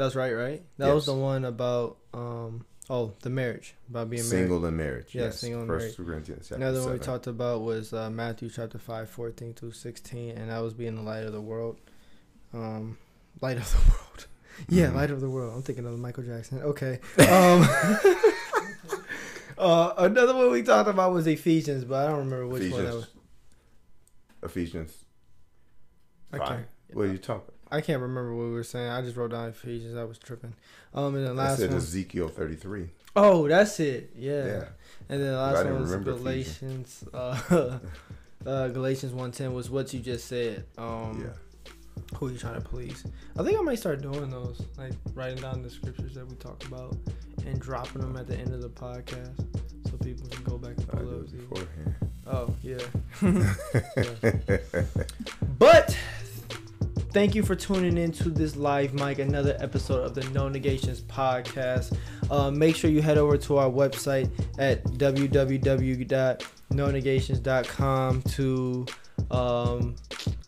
That's right, right? That was the one about um oh the marriage about being single in marriage. Yeah, yes. single and First Corinthians chapter Another one we talked about was uh, Matthew chapter 5, 14 through 16, and that was being the light of the world. Um, light of the world. yeah, Mhm. light of the world. I'm thinking of Michael Jackson. Okay. Um, uh, another one we talked about was Ephesians, but I don't remember which one that was. Ephesians. Ephesians can't, What are you talking? I can't remember what we were saying. I just wrote down Ephesians. I was tripping. Um, and the I last said one. Ezekiel thirty three. Oh, that's it. Yeah. Yeah. And then the last one was Galatians. Uh, uh, Galatians one ten was what you just said. Um, yeah. who are you trying to please. I think I might start doing those, like writing down the scriptures that we talked about and dropping them at the end of the podcast so people can go back and pull do those. it beforehand. Oh yeah. but thank you for tuning in to this live mic, another episode of the No Negations podcast. Uh, make sure you head over to our website at www.nonegations.com to um,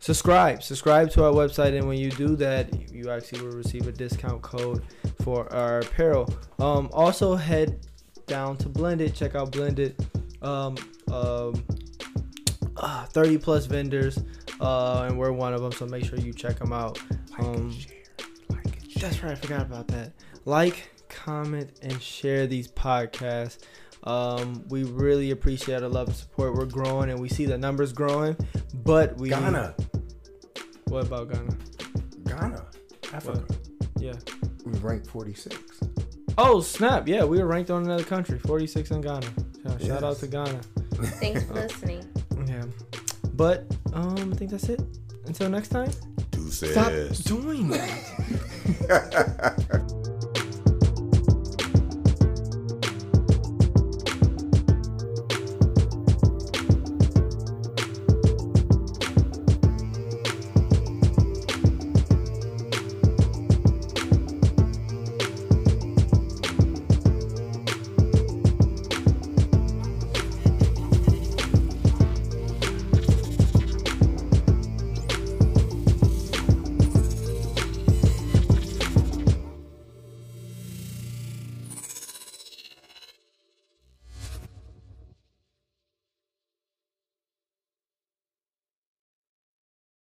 subscribe. Subscribe to our website, and when you do that, you actually will receive a discount code for our apparel. Um, also, head down to Blended. Check out Blended. Um, um, uh, 30 plus vendors, uh, and we're one of them. So make sure you check them out. Um, that's right. I forgot about that. Like, comment, and share these podcasts. Um, we really appreciate the love and support. We're growing, and we see the numbers growing. But we Ghana. What about Ghana? Ghana. Africa. Yeah. We ranked forty six. Oh snap! Yeah, we were ranked on another country, 46 in Ghana. Shout, shout out to Ghana. Thanks for listening. Yeah. But um, I think that's it. Until next time. Deuces. Stop doing that.